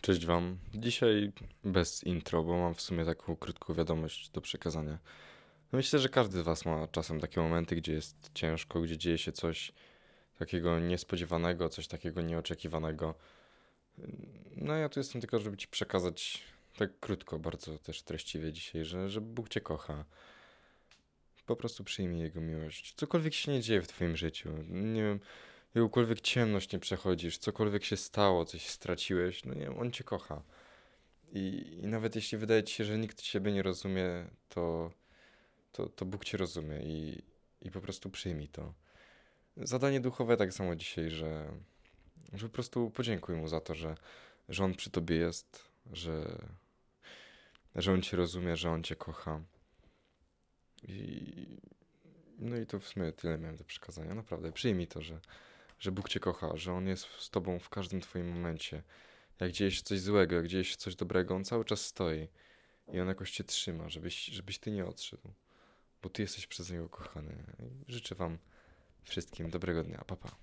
Cześć Wam. Dzisiaj bez intro, bo mam w sumie taką krótką wiadomość do przekazania. Myślę, że każdy z Was ma czasem takie momenty, gdzie jest ciężko, gdzie dzieje się coś takiego niespodziewanego, coś takiego nieoczekiwanego. No ja tu jestem tylko, żeby Ci przekazać tak krótko, bardzo też treściwie dzisiaj, że, że Bóg Cię kocha. Po prostu przyjmij Jego miłość. Cokolwiek się nie dzieje w Twoim życiu, nie wiem, jakąkolwiek ciemność nie przechodzisz, cokolwiek się stało, coś straciłeś, no nie On Cię kocha. I, I nawet jeśli wydaje Ci się, że nikt Ciebie nie rozumie, to, to, to Bóg Cię rozumie i, i po prostu przyjmij to. Zadanie duchowe tak samo dzisiaj, że, że po prostu podziękuj Mu za to, że, że On przy Tobie jest, że, że On Cię rozumie, że On Cię kocha. I, no i to w sumie tyle miałem do przekazania. Naprawdę, przyjmij to, że, że Bóg Cię kocha, że On jest z Tobą w każdym Twoim momencie. Jak dzieje się coś złego, jak dzieje się coś dobrego, On cały czas stoi i On jakoś Cię trzyma, żebyś, żebyś Ty nie odszedł, bo Ty jesteś przez Niego kochany. Życzę Wam wszystkim dobrego dnia. Pa, pa.